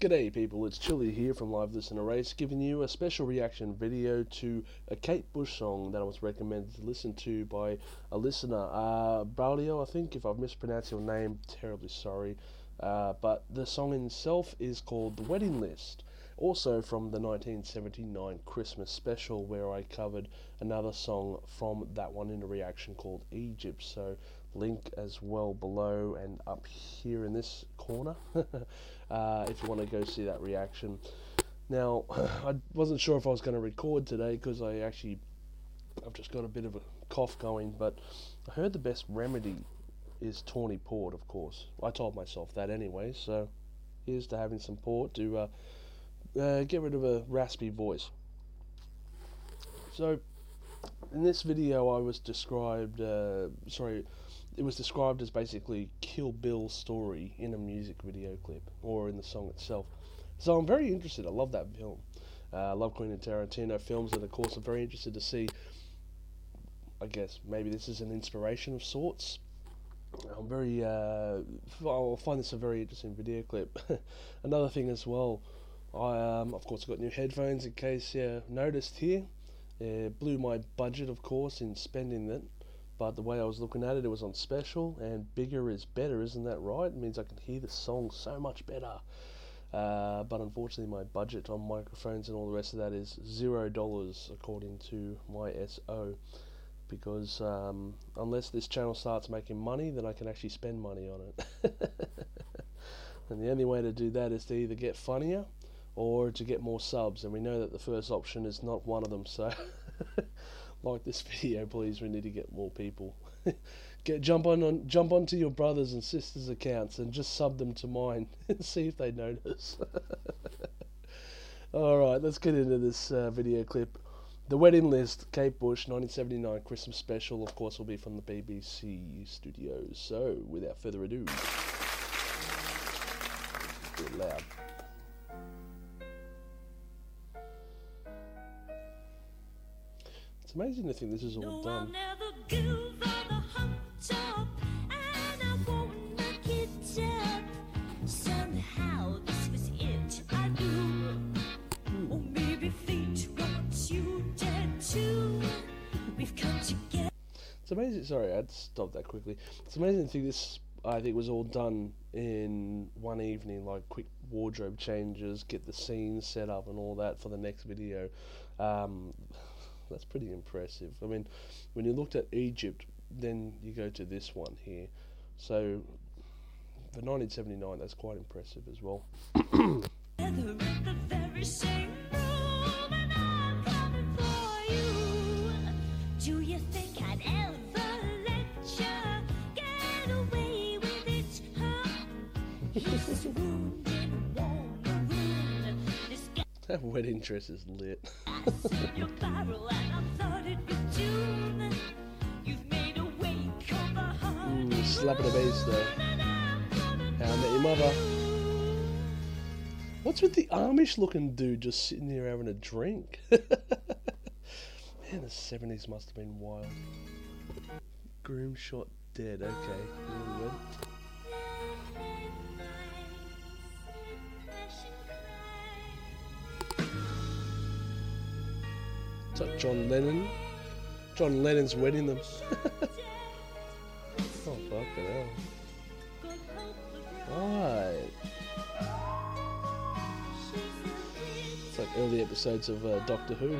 G'day people, it's Chili here from Live Listen Erase giving you a special reaction video to a Kate Bush song that I was recommended to listen to by a listener. Uh, Braulio, I think, if I've mispronounced your name, terribly sorry. Uh, but the song itself is called The Wedding List, also from the 1979 Christmas special where I covered another song from that one in a reaction called Egypt. So link as well below and up here in this corner uh, if you want to go see that reaction. Now, I wasn't sure if I was going to record today because I actually, I've just got a bit of a cough going, but I heard the best remedy is tawny port, of course. I told myself that anyway, so here's to having some port to uh, uh, get rid of a raspy voice. So, in this video, I was described, uh, sorry, it was described as basically Kill Bill's story in a music video clip or in the song itself. So I'm very interested. I love that film. Uh, I love Quentin Tarantino films, and of course, I'm very interested to see. I guess maybe this is an inspiration of sorts. I'm very. Uh, I'll find this a very interesting video clip. Another thing as well, I um, of course got new headphones in case you noticed here. It blew my budget, of course, in spending it but the way I was looking at it, it was on special, and bigger is better, isn't that right? It means I can hear the song so much better. Uh, but unfortunately, my budget on microphones and all the rest of that is zero dollars according to my SO. Because um, unless this channel starts making money, then I can actually spend money on it. and the only way to do that is to either get funnier or to get more subs. And we know that the first option is not one of them, so like this video, please. We need to get more people. get jump on, on jump onto your brothers and sisters' accounts and just sub them to mine and see if they notice. All right, let's get into this uh, video clip. The wedding list, Kate Bush, 1979 Christmas special, of course, will be from the BBC studios. So, without further ado, loud. It's amazing to think this is all no, done. Somehow this was it. I knew. Or maybe fate wants you dead too. We've come together. It's amazing. Sorry, I had to stop that quickly. It's amazing to think this. I think was all done in one evening, like quick wardrobe changes, get the scenes set up, and all that for the next video. Um, that's pretty impressive. I mean, when you looked at Egypt, then you go to this one here. So for 1979, that's quite impressive as well. That wedding dress is lit. Ooh, slap of the bass though. How your mother. What's with the Amish looking dude just sitting there having a drink? Man, the 70s must have been wild. Groom shot dead, okay. It's like John Lennon. John Lennon's wedding them. oh, fucking hell. Right. It's like early episodes of uh, Doctor Who.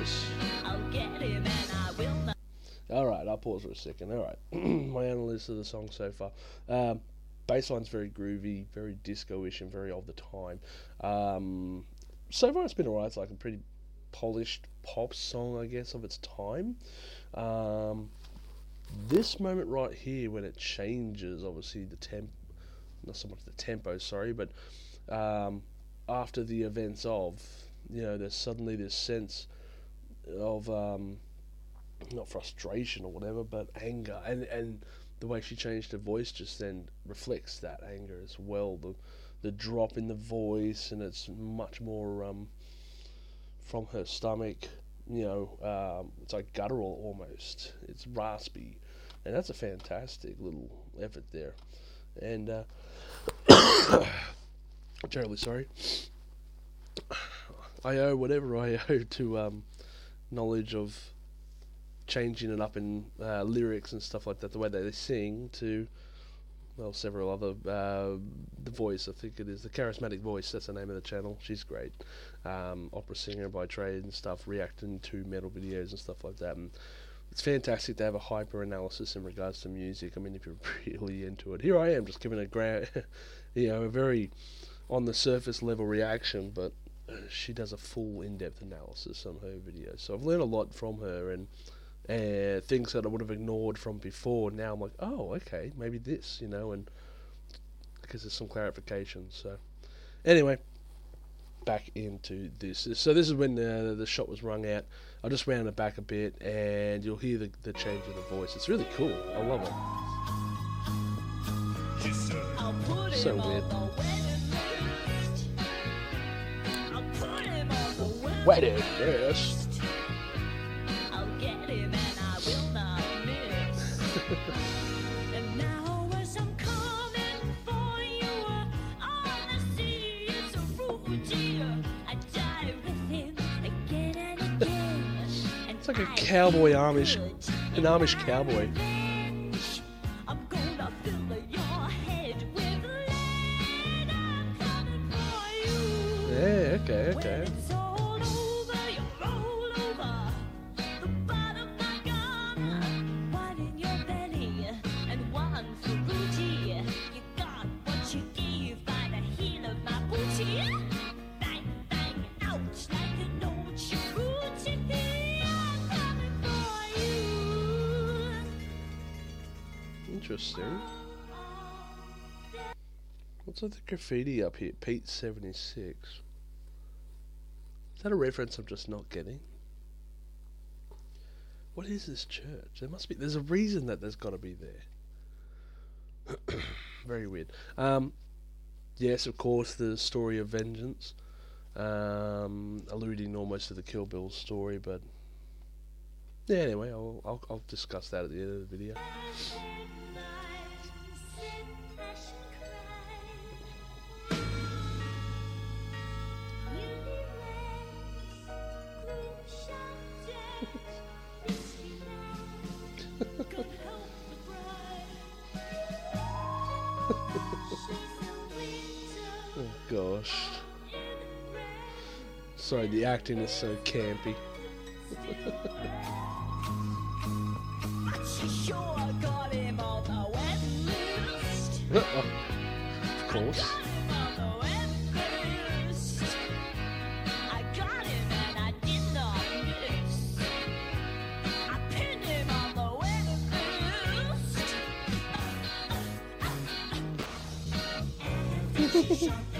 Voice. All right, I'll pause for a second. All right, my analysis of the song so far. Um, bassline's very groovy, very disco-ish, and very of the time. Um, so far, it's been alright. It's like a pretty polished pop song, I guess, of its time. Um, this moment right here, when it changes, obviously the temp, not so much the tempo, sorry, but um, after the events of you know, there's suddenly this sense of um, not frustration or whatever, but anger, and and the way she changed her voice just then reflects that anger as well. The the drop in the voice, and it's much more um, from her stomach. You know, um, it's like guttural almost. It's raspy, and that's a fantastic little effort there. And uh, terribly sorry. I owe whatever I owe to um, knowledge of changing it up in uh, lyrics and stuff like that, the way they sing, to well, several other. Uh, the voice, I think it is the charismatic voice. That's the name of the channel. She's great, um, opera singer by trade and stuff, reacting to metal videos and stuff like that. And it's fantastic to have a hyper analysis in regards to music. I mean, if you're really into it, here I am just giving a gra- you know, a very on the surface level reaction, but she does a full in-depth analysis on her videos. So I've learned a lot from her and uh, things that I would have ignored from before. Now I'm like, oh, okay, maybe this, you know, and because there's some clarification. So anyway, back into this. So this is when the, the shot was rung out. I just round it back a bit, and you'll hear the, the change of the voice. It's really cool. I love it. So weird. Wedding list. It's like a cowboy Amish, an Amish cowboy. Interesting. What's with the graffiti up here? Pete seventy six. Is that a reference I'm just not getting? What is this church? There must be. There's a reason that there's got to be there. Very weird. Um, yes, of course, the story of vengeance, um, alluding almost to the Kill Bill story, but yeah. Anyway, I'll, I'll I'll discuss that at the end of the video. Oh gosh. Sorry, the acting is so campy. of course. 嘿嘿嘿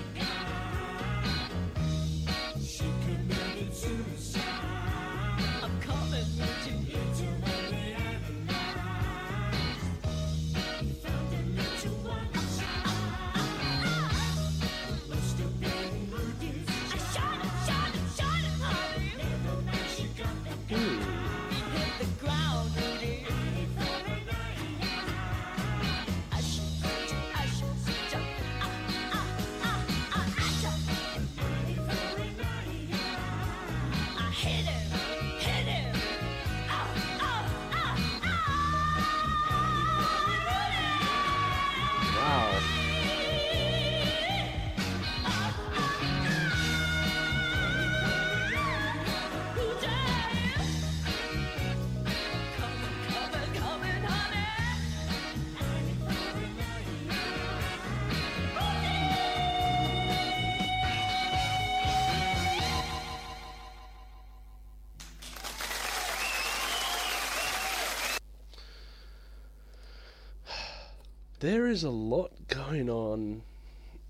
There is a lot going on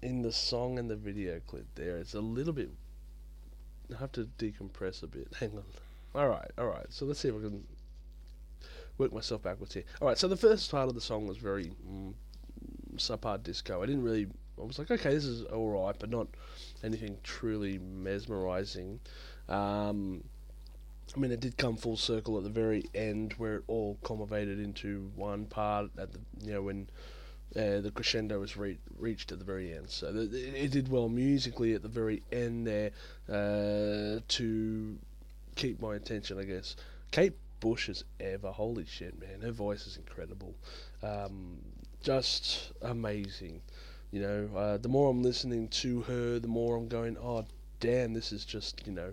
in the song and the video clip there. It's a little bit. I have to decompress a bit. Hang on. Alright, alright. So let's see if I can work myself backwards here. Alright, so the first part of the song was very mm, subpar disco. I didn't really. I was like, okay, this is all right, but not anything truly mesmerizing. Um, I mean, it did come full circle at the very end, where it all culminated into one part at the you know when uh, the crescendo was re- reached at the very end. So the, it did well musically at the very end there uh, to keep my attention, I guess. Kate Bush is ever, holy shit, man, her voice is incredible, um, just amazing. You know, uh, the more I'm listening to her, the more I'm going, oh damn, this is just you know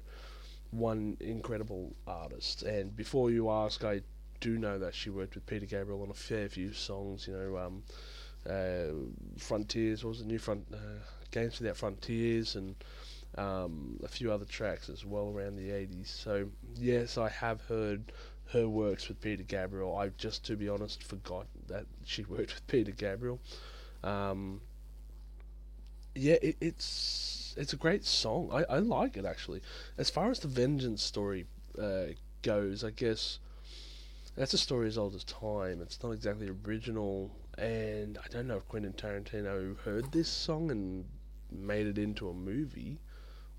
one incredible artist. And before you ask, I do know that she worked with Peter Gabriel on a fair few songs. You know, um, uh, Frontiers, what was the New Front uh, Games Without Frontiers, and um, a few other tracks as well around the 80s. So yes, I have heard her works with Peter Gabriel. I just, to be honest, forgot that she worked with Peter Gabriel. Um, yeah, it, it's it's a great song. I, I like it actually. As far as the Vengeance story uh, goes, I guess that's a story as old as time. It's not exactly original, and I don't know if Quentin Tarantino heard this song and made it into a movie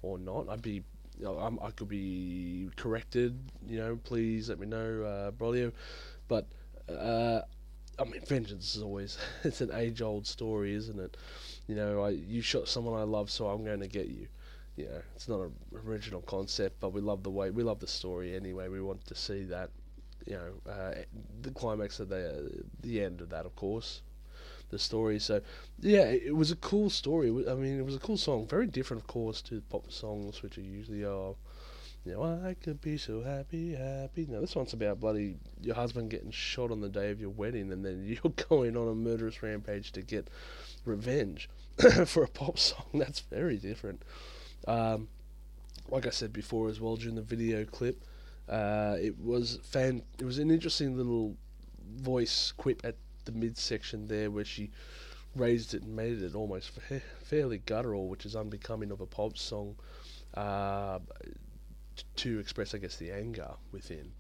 or not. I'd be, know, i could be corrected. You know, please let me know, uh, Braulio. But uh, I mean, vengeance is always it's an age-old story, isn't it? You know, I you shot someone I love, so I'm going to get you. You know, it's not an original concept, but we love the way we love the story anyway. We want to see that you know, uh, the climax of the the end of that, of course, the story. So, yeah, it, was a cool story. I mean, it was a cool song. Very different, of course, to pop songs, which are usually are. You know, I could be so happy, happy. Now this one's about bloody your husband getting shot on the day of your wedding, and then you're going on a murderous rampage to get revenge for a pop song. That's very different. Um, like I said before as well during the video clip, uh, it was fan. It was an interesting little voice quip at the midsection there, where she raised it and made it almost fa- fairly guttural, which is unbecoming of a pop song, uh, to express, I guess, the anger within.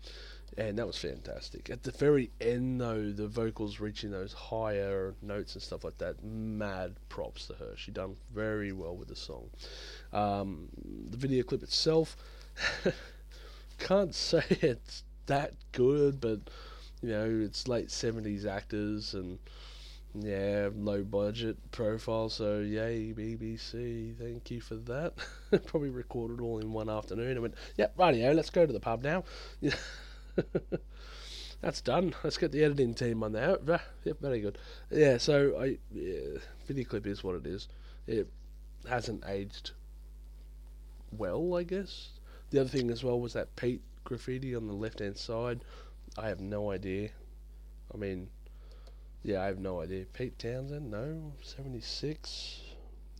And that was fantastic. At the very end, though, the vocals reaching those higher notes and stuff like that, mad props to her. She done very well with the song. Um, the video clip itself. can't say it's that good, but you know, it's late seventies actors and yeah, low budget profile. So yay, BBC, thank you for that. Probably recorded all in one afternoon. I went, yep, rightio, let's go to the pub now. That's done. Let's get the editing team on there. Yep, very good. Yeah, so I yeah, video clip is what it is. It hasn't aged well, I guess. The other thing as well was that Pete graffiti on the left hand side. I have no idea. I mean, yeah, I have no idea. Pete Townshend, no, 76.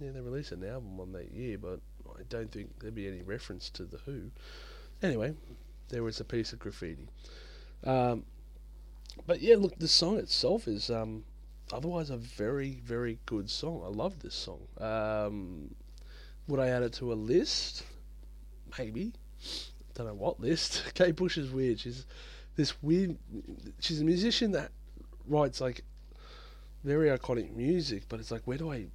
Yeah, they released an album on that year, but I don't think there'd be any reference to The Who. Anyway, there was a piece of graffiti. Um, but yeah, look, the song itself is um, otherwise a very, very good song. I love this song. Um, would I add it to a list? Maybe. Don't know what list. Kate Bush is weird. She's this weird. She's a musician that writes like very iconic music, but it's like where do I,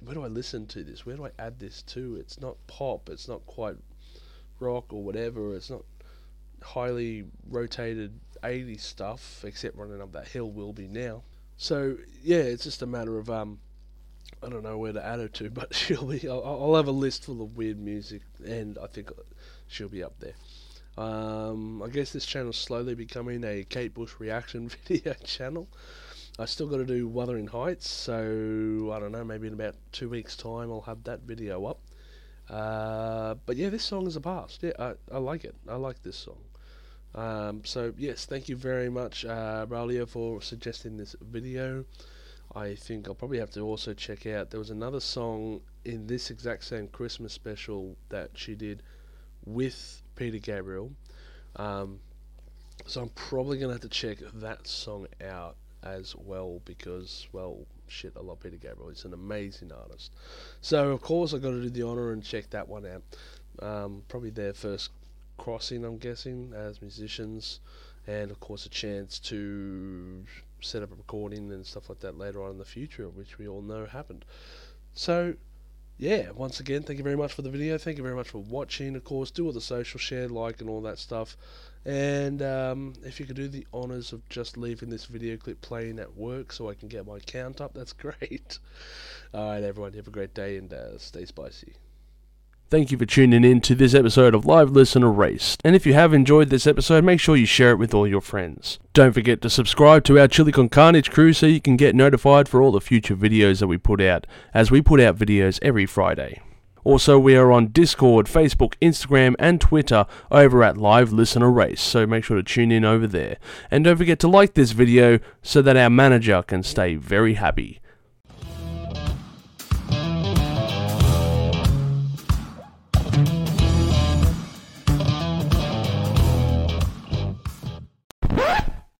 where do I listen to this? Where do I add this to? It's not pop. It's not quite rock or whatever. It's not highly rotated 80s stuff, except running up that hill will be now. So yeah, it's just a matter of um, I don't know where to add her to, but she'll be. I'll, I'll, have a list full of weird music, and I think she'll be up there. Um, I guess this channel's slowly becoming a Kate Bush reaction video channel. I still got to do Wuthering Heights, so I don't know. Maybe in about two weeks' time, I'll have that video up. Uh, but yeah, this song is a blast. Yeah, I, I like it. I like this song. Um, so yes, thank you very much, uh, for suggesting this video. I think I'll probably have to also check out. There was another song in this exact same Christmas special that she did with Peter Gabriel. Um, so I'm probably gonna have to check that song out as well because, well, shit, I love Peter Gabriel. He's an amazing artist. So of course I've got to do the honor and check that one out. Um, probably their first crossing, I'm guessing, as musicians, and of course a chance to set up a recording and stuff like that later on in the future, which we all know happened. So, yeah, once again, thank you very much for the video. Thank you very much for watching. Of course, do all the social share, like, and all that stuff. And um, if you could do the honors of just leaving this video clip playing at work so I can get my count up, that's great. Alright, everyone, have a great day and uh, stay spicy. Thank you for tuning in to this episode of Live Listen Erased. And if you have enjoyed this episode, make sure you share it with all your friends. Don't forget to subscribe to our Chili Con Carnage crew so you can get notified for all the future videos that we put out, as we put out videos every Friday. Also, we are on Discord, Facebook, Instagram, and Twitter over at Live Listen Erased, so make sure to tune in over there. And don't forget to like this video so that our manager can stay very happy.